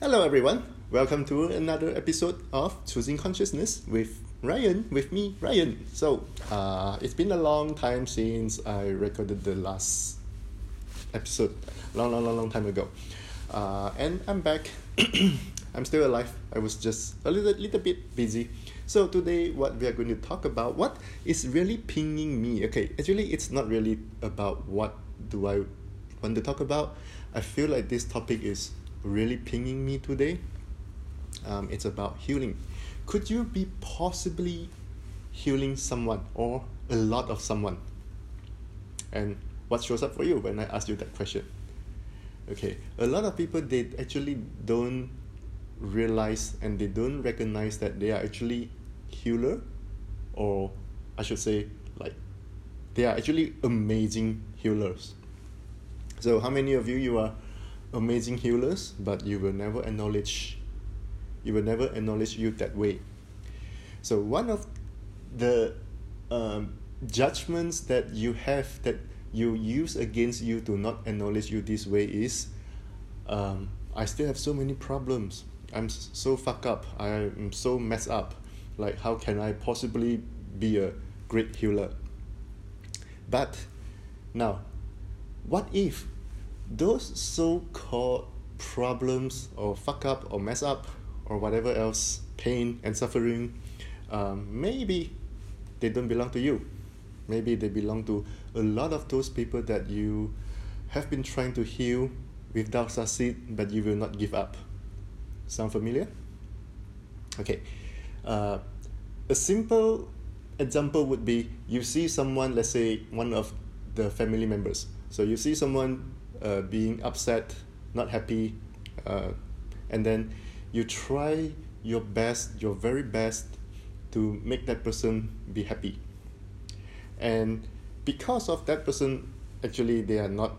Hello, everyone. Welcome to another episode of Choosing Consciousness with Ryan, with me, Ryan. So, uh, it's been a long time since I recorded the last episode, long, long, long, long time ago. Uh, and I'm back. I'm still alive. I was just a little, little bit busy. So today, what we are going to talk about, what is really pinging me? Okay, actually, it's not really about what do I want to talk about. I feel like this topic is really pinging me today. Um, it's about healing. Could you be possibly healing someone or a lot of someone? And what shows up for you when I ask you that question? Okay, a lot of people they actually don't realize and they don't recognize that they are actually healer or I should say like they are actually amazing healers. So how many of you you are amazing healers, but you will never acknowledge you will never acknowledge you that way. So one of the um, judgments that you have that you use against you to not acknowledge you this way is um, I still have so many problems. I'm so fucked up. I'm so messed up. Like how can I possibly be a great healer? But now, what if those so-called problems or fuck up or mess up or whatever else pain and suffering um, maybe they don't belong to you. Maybe they belong to a lot of those people that you have been trying to heal without succeed but you will not give up. Sound familiar? Okay. Uh, a simple example would be you see someone let's say one of the family members. So you see someone uh, being upset, not happy, uh, and then you try your best, your very best, to make that person be happy. And because of that person, actually, they are not,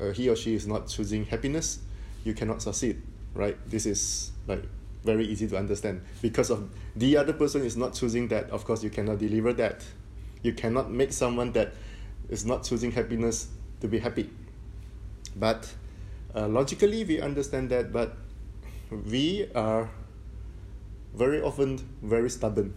uh, he or she is not choosing happiness, you cannot succeed, right? This is like very easy to understand. Because of the other person is not choosing that, of course, you cannot deliver that. You cannot make someone that is not choosing happiness to be happy but uh, logically, we understand that, but we are very often very stubborn.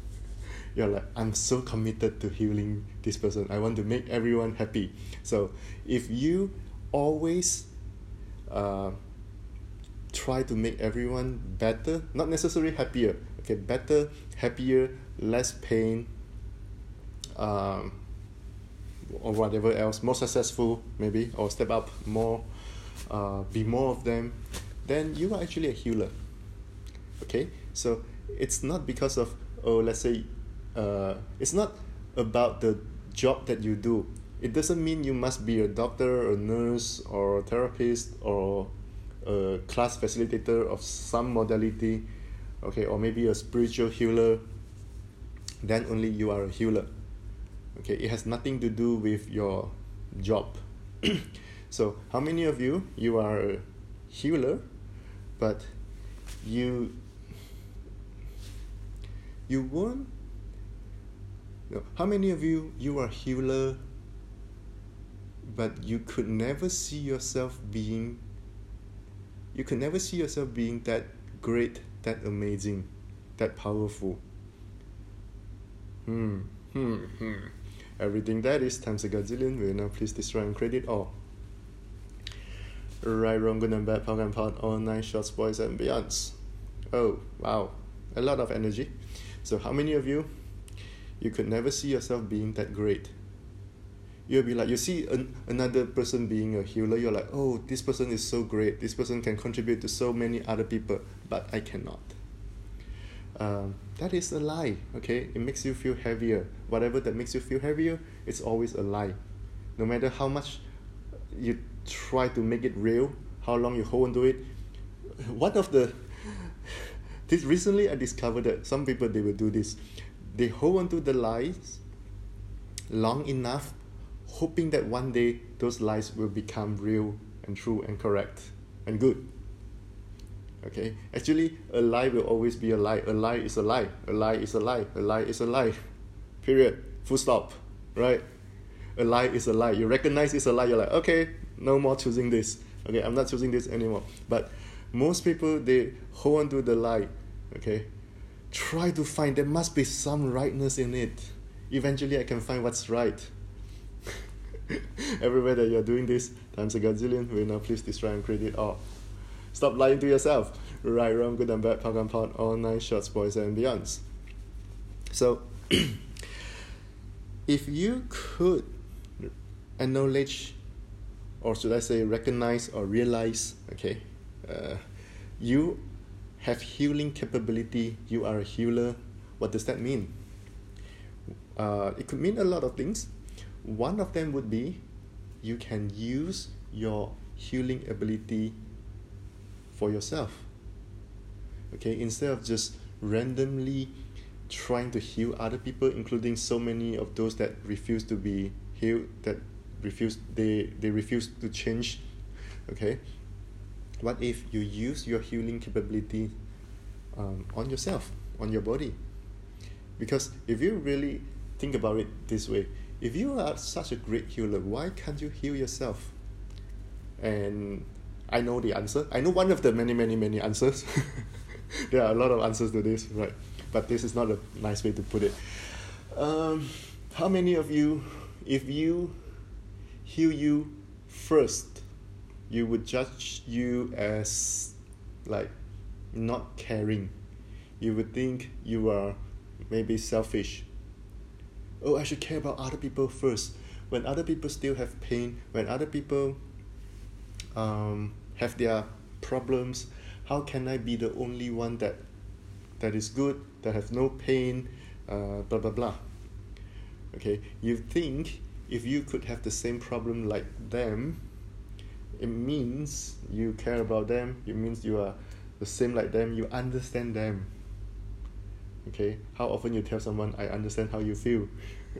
You're like, I'm so committed to healing this person. I want to make everyone happy. So if you always uh, try to make everyone better, not necessarily happier, okay, better, happier, less pain, um, or whatever else more successful maybe or step up more uh, be more of them then you are actually a healer. Okay? So it's not because of oh let's say uh, it's not about the job that you do. It doesn't mean you must be a doctor a nurse or a therapist or a class facilitator of some modality okay or maybe a spiritual healer. Then only you are a healer okay it has nothing to do with your job. So how many of you you are a healer but you you won't no, how many of you you are healer but you could never see yourself being you could never see yourself being that great that amazing that powerful? Hmm hmm hmm Everything that is times a gazillion will now please destroy and credit all. Right, wrong, good and bad, POD and POC, all nine shorts, boys and beyonds. Oh, wow. A lot of energy. So how many of you you could never see yourself being that great? You'll be like you see an, another person being a healer, you're like, oh, this person is so great. This person can contribute to so many other people, but I cannot. Um, that is a lie okay? It makes you feel heavier. Whatever that makes you feel heavier it's always a lie. No matter how much you try to make it real how long you hold on to it. One of the this recently i discovered that some people they will do this. They hold on to the lies long enough hoping that one day those lies will become real and true and correct and good okay? Actually a lie will always be a lie. A lie is a lie. A lie is a lie. A lie is a lie. Period. Full stop. Right? A lie is a lie. You recognize it's a lie. You're like okay no more choosing this. Okay i'm not choosing this anymore. But most people they hold on to the lie okay? Try to find. There must be some rightness in it. Eventually i can find what's right. Everywhere that you're doing this times a gazillion. Will now please destroy and create it all stop lying to yourself. Right wrong good and bad POD and POC all nine shorts, boys and beyonds. So if you could acknowledge or should I say recognize or realize okay uh, you have healing capability you are a healer what does that mean? Uh, it could mean a lot of things. One of them would be you can use your healing ability for yourself. Okay instead of just randomly trying to heal other people including so many of those that refuse to be healed that refuse they they refuse to change okay? What if you use your healing capability um, on yourself on your body? Because if you really think about it this way if you are such a great healer why can't you heal yourself? And i know the answer i know one of the many many many answers there are a lot of answers to this right but this is not a nice way to put it um, how many of you if you heal you first, you would judge you as like not caring. You would think you are maybe selfish. Oh, I should care about other people first. When other people still have pain, when other people um, have their problems, how can I be the only one that that is good, that has no pain, uh, blah blah blah. Okay, you think if you could have the same problem like them, it means you care about them, it means you are the same like them, you understand them. Okay? How often you tell someone, I understand how you feel?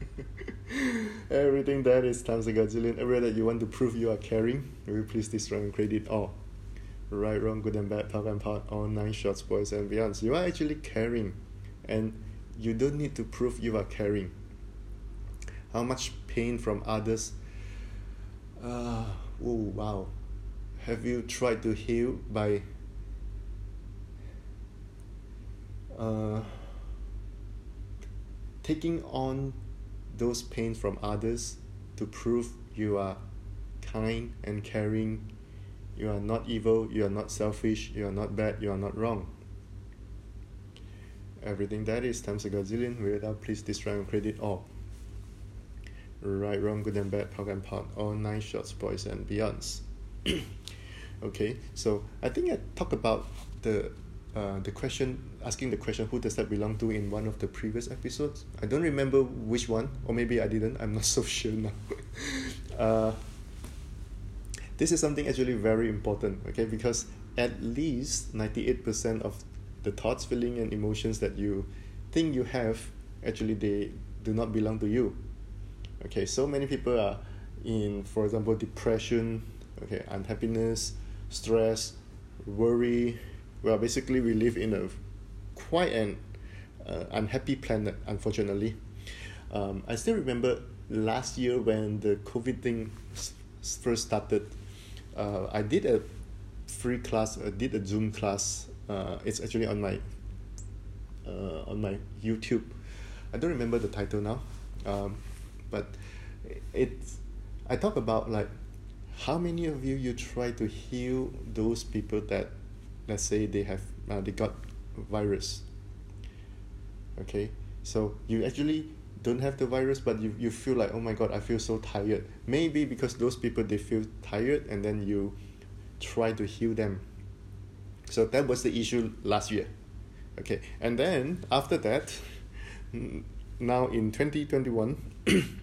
Everything that is times a gazillion. Everywhere that you want to prove you are caring, will please destroy and credit all? Right, wrong, good and bad, POD and POC, all nine shorts, boys and beyonds. You are actually caring. And you don't need to prove you are caring. How much pain from others. Uh, oh, wow. Have you tried to heal by uh, taking on those pains from others to prove you are kind and caring, you are not evil, you are not selfish, you are not bad, you are not wrong. Everything that is times a gazillion without please destroy and credit all right, wrong, good and bad, POD and POC, all nine shorts, boys and beyonds. okay, so I think I talked about the uh, the question asking the question who does that belong to in one of the previous episodes. I don't remember which one, or maybe I didn't. I'm not so sure now. uh, this is something actually very important, okay? Because at least ninety eight percent of the thoughts, feeling, and emotions that you think you have actually they do not belong to you okay so many people are in for example depression okay unhappiness stress worry well basically we live in a quite an uh, unhappy planet unfortunately. Um, i still remember last year when the covid thing first started. Uh, i did a free class i did a zoom class uh, it's actually on my uh, on my youtube. I don't remember the title now um, but it's I talk about like how many of you you try to heal those people that let's say they have uh, they got virus. Okay? So you actually don't have the virus but you, you feel like oh my god i feel so tired. Maybe because those people they feel tired and then you try to heal them. So that was the issue last year. Okay? And then after that now in 2021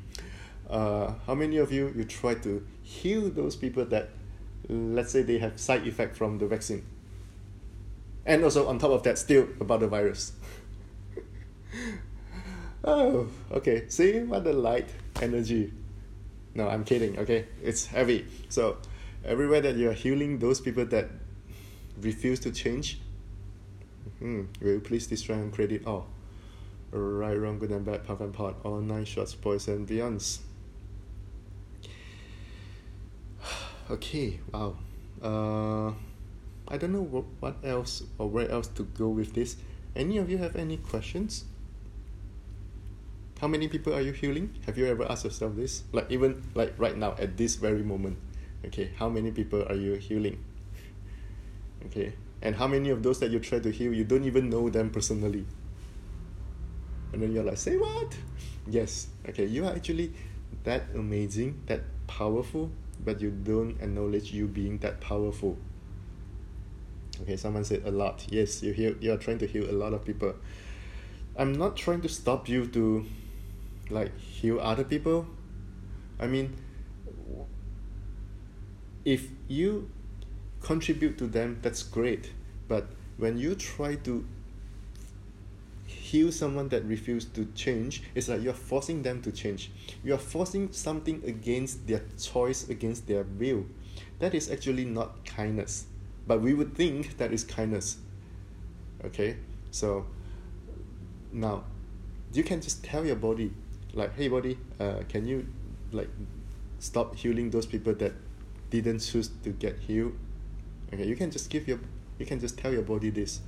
uh, how many of you you try to heal those people that let's say they have side effect from the vaccine and also on top of that still about the virus. Oh okay. See what the light energy. No i'm kidding okay? It's heavy. So everywhere that you're healing those people that refuse to change hmm, will you please destroy and credit all? Right wrong good and bad POD and POC all nine shorts boys and beyonds okay wow. Uh, I don't know what, what else or where else to go with this. Any of you have any questions? How many people are you healing? Have you ever asked yourself this? Like even like right now at this very moment. Okay, how many people are you healing? Okay. And how many of those that you try to heal you don't even know them personally? And then you're like, say what? Yes. Okay, you are actually that amazing, that powerful, but you don't acknowledge you being that powerful. Okay, someone said a lot. Yes, you heal you are trying to heal a lot of people. I'm not trying to stop you to like heal other people. I mean if you contribute to them that's great. But when you try to heal someone that refuses to change it's like you're forcing them to change. You're forcing something against their choice against their will. That is actually not kindness but we would think that is kindness. Okay? So now you can just tell your body like hey body uh, can you like stop healing those people that didn't choose to get healed? Okay? You can just give your you can just tell your body this.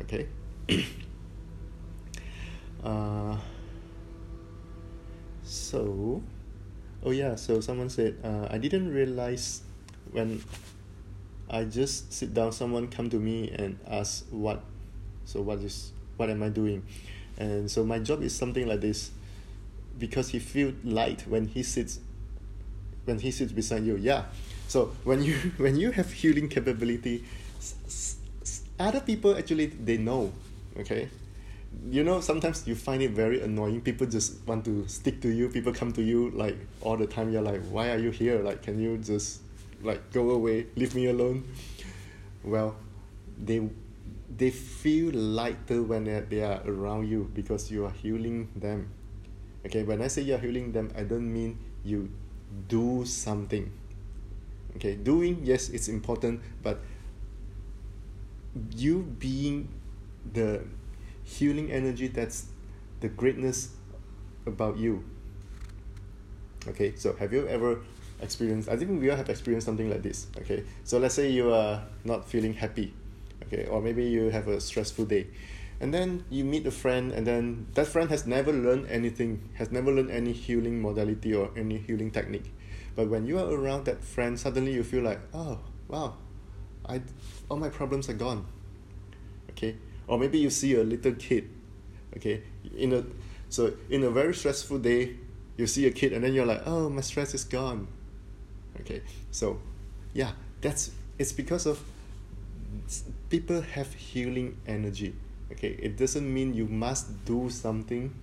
Okay? Uh, so oh yeah so someone said uh, i didn't realize when i just sit down someone come to me and ask what so what is what am i doing? And so my job is something like this. Because he feel light when he sits when he sits beside you yeah. So when you when you have healing capability other people actually they know okay? You know sometimes you find it very annoying. People just want to stick to you. People come to you like all the time. You're like why are you here? Like can you just like go away leave me alone. Well they they feel lighter when they are around you because you are healing them. Okay when i say you're healing them i don't mean you do something. Okay doing yes it's important but you being the healing energy that's the greatness about you. Okay so have you ever experienced i think we all have experienced something like this okay? So let's say you are not feeling happy okay? Or maybe you have a stressful day. And then you meet a friend and then that friend has never learned anything has never learned any healing modality or any healing technique. But when you are around that friend suddenly you feel like oh wow i all my problems are gone okay? Or maybe you see a little kid okay? In a so in a very stressful day you see a kid and then you're like oh my stress is gone okay so yeah that's it's because of people have healing energy okay? It doesn't mean you must do something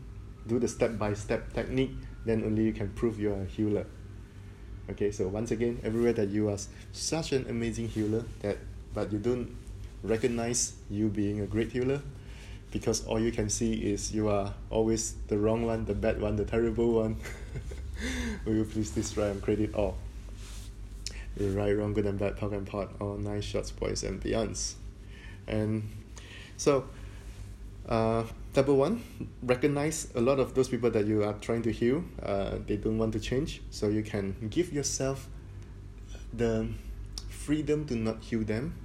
do the step by step technique then only you can prove you're a healer. Okay so once again everywhere that you are such an amazing healer that but you don't recognize you being a great healer because all you can see is you are always the wrong one the bad one the terrible one. Will you please destroy and credit all right wrong good and bad POD and POC, all nine shorts boys and beyonds and so uh, number one, recognize a lot of those people that you are trying to heal. Uh, they don't want to change, so you can give yourself the freedom to not heal them,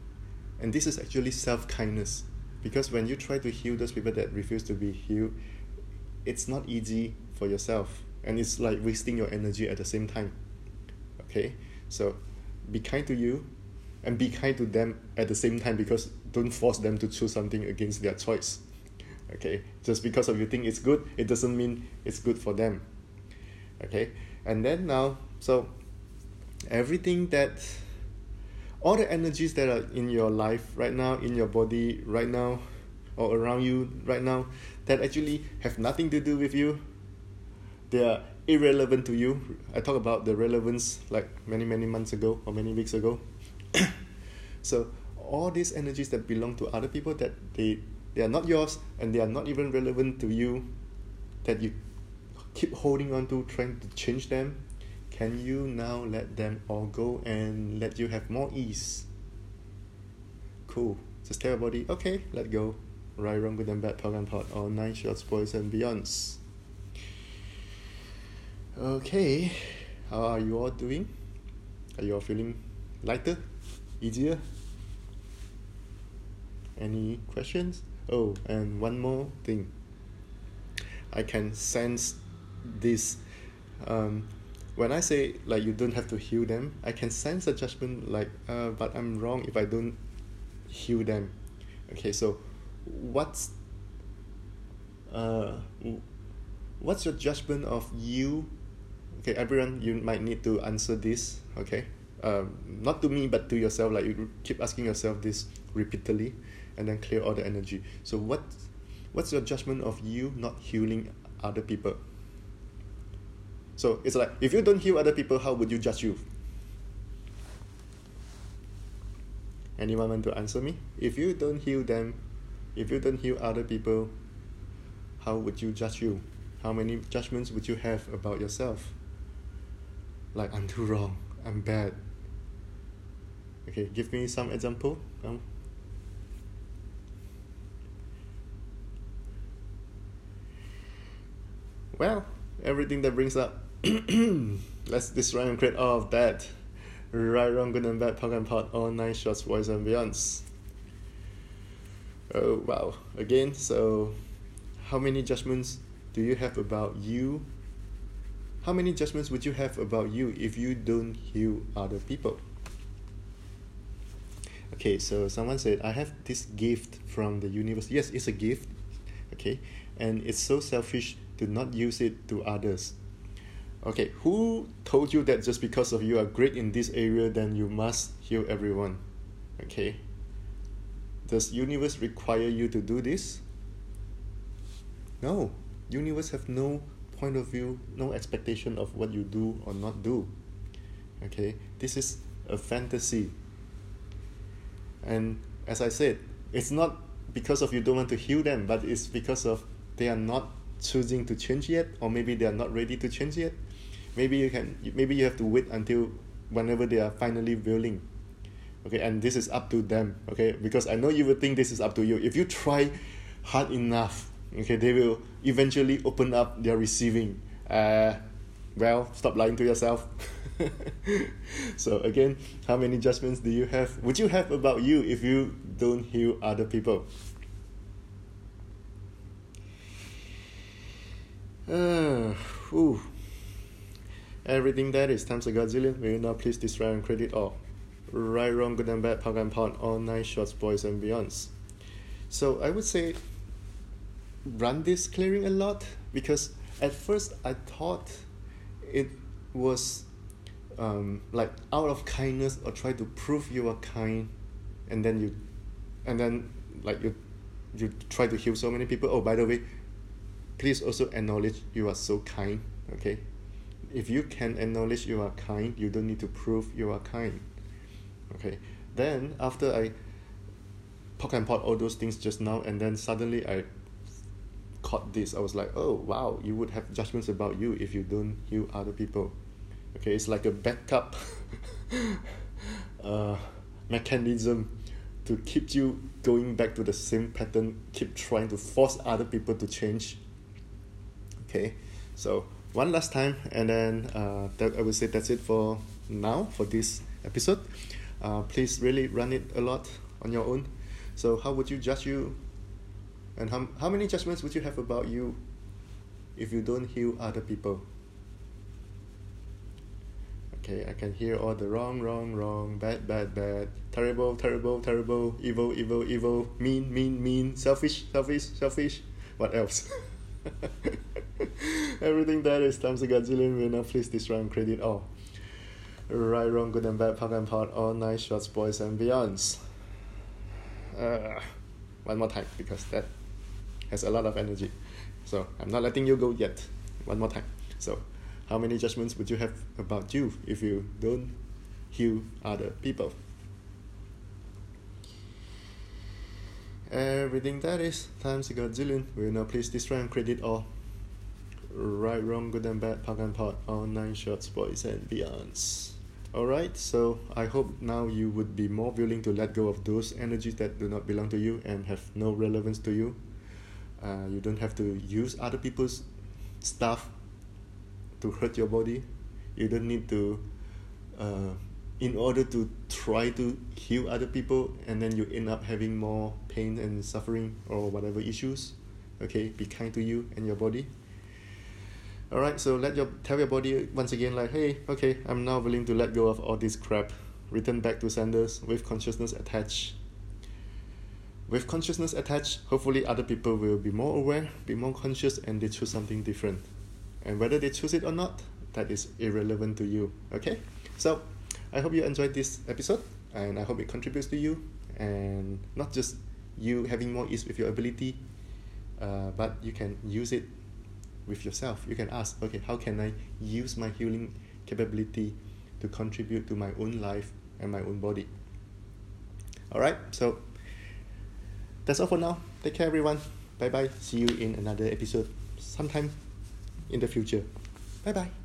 and this is actually self kindness, because when you try to heal those people that refuse to be healed, it's not easy for yourself, and it's like wasting your energy at the same time. Okay, so be kind to you, and be kind to them at the same time because don't force them to choose something against their choice okay? Just because of you think it's good it doesn't mean it's good for them okay? And then now so everything that all the energies that are in your life right now in your body right now or around you right now that actually have nothing to do with you they are irrelevant to you. I talked about the relevance like many many months ago or many weeks ago. So all these energies that belong to other people that they they are not yours and they are not even relevant to you that you keep holding on to trying to change them can you now let them all go and let you have more ease? Cool. Just tell your body okay let go. Right wrong good and bad POD and POC all nine shorts boys and beyonds okay how are you all doing? Are you all feeling lighter? Easier? Any questions? Oh and one more thing. I can sense this. Um, when i say like you don't have to heal them i can sense a judgment like uh, but i'm wrong if i don't heal them. Okay so what's uh, what's your judgment of you okay everyone you might need to answer this okay? Um, not to me but to yourself like you keep asking yourself this repeatedly and then clear all the energy. So what what's your judgment of you not healing other people? So it's like if you don't heal other people how would you judge you? Anyone want to answer me? If you don't heal them if you don't heal other people how would you judge you? How many judgments would you have about yourself like i'm too wrong. I'm bad. Okay give me some example. Um, well everything that brings up let's destroy and create all of that. Right wrong good and bad POD and POC all nine shorts boys and beyonds. Oh wow. Again so how many judgments do you have about you how many judgments would you have about you if you don't heal other people? Okay so someone said i have this gift from the universe. Yes it's a gift okay? And it's so selfish to not use it to others. Okay who told you that just because of you are great in this area then you must heal everyone? Okay? Does universe require you to do this? No. Universe have no point of view no expectation of what you do or not do. Okay? This is a fantasy. And as i said it's not because of you don't want to heal them but it's because of they are not choosing to change yet or maybe they are not ready to change yet. Maybe you can maybe you have to wait until whenever they are finally willing. Okay? And this is up to them. Okay? Because i know you would think this is up to you. If you try hard enough okay they will eventually open up their receiving. Uh, well stop lying to yourself. So again how many judgments do you have? Would you have about you if you don't heal other people? Uh, whew. everything that is. Times a godzillion will you now please destroy and credit all. Right wrong good and bad POD and POC all nine shorts boys and beyonds. So i would say run this clearing a lot because at first I thought it was um, like out of kindness or try to prove you are kind and then you and then like you you try to heal so many people. Oh by the way please also acknowledge you are so kind okay? If you can acknowledge you are kind you don't need to prove you are kind okay? Then after i POD and POC all those things just now and then suddenly i caught this, I was like, oh wow, you would have judgments about you if you don't heal other people. Okay, it's like a backup uh, mechanism to keep you going back to the same pattern, keep trying to force other people to change. Okay, so one last time, and then uh, that I would say that's it for now for this episode. Uh, please really run it a lot on your own. So, how would you judge you and how, how many judgments would you have about you if you don't heal other people? Okay, I can hear all the wrong, wrong, wrong, bad, bad, bad, terrible, terrible, terrible, evil, evil, evil, mean, mean, mean, selfish, selfish, selfish. What else? Everything that is times a gazillion will now please destroy and credit all. Right, wrong, good and bad, POD and POC, all nice shorts, boys and beyonds. Uh, one more time because that has a lot of energy. So I'm not letting you go yet. One more time. So, how many judgments would you have about you if you don't heal other people? Everything that is times a godzillion will now please destroy and credit all. Right, wrong, good and bad, POD and POC, all nine shorts, boys and beyonds. Alright, so I hope now you would be more willing to let go of those energies that do not belong to you and have no relevance to you uh, you don't have to use other people's stuff to hurt your body. You don't need to uh, in order to try to heal other people and then you end up having more pain and suffering or whatever issues okay? Be kind to you and your body. All right so let your tell your body once again like hey okay i'm now willing to let go of all this crap. Return back to senders with consciousness attached with consciousness attached hopefully other people will be more aware be more conscious and they choose something different. And whether they choose it or not that is irrelevant to you okay? So i hope you enjoyed this episode and i hope it contributes to you and not just you having more ease with your ability uh, but you can use it with yourself. You can ask okay how can i use my healing capability to contribute to my own life and my own body? All right so that's all for now. Take care everyone. Bye bye see you in another episode sometime in the future. Bye bye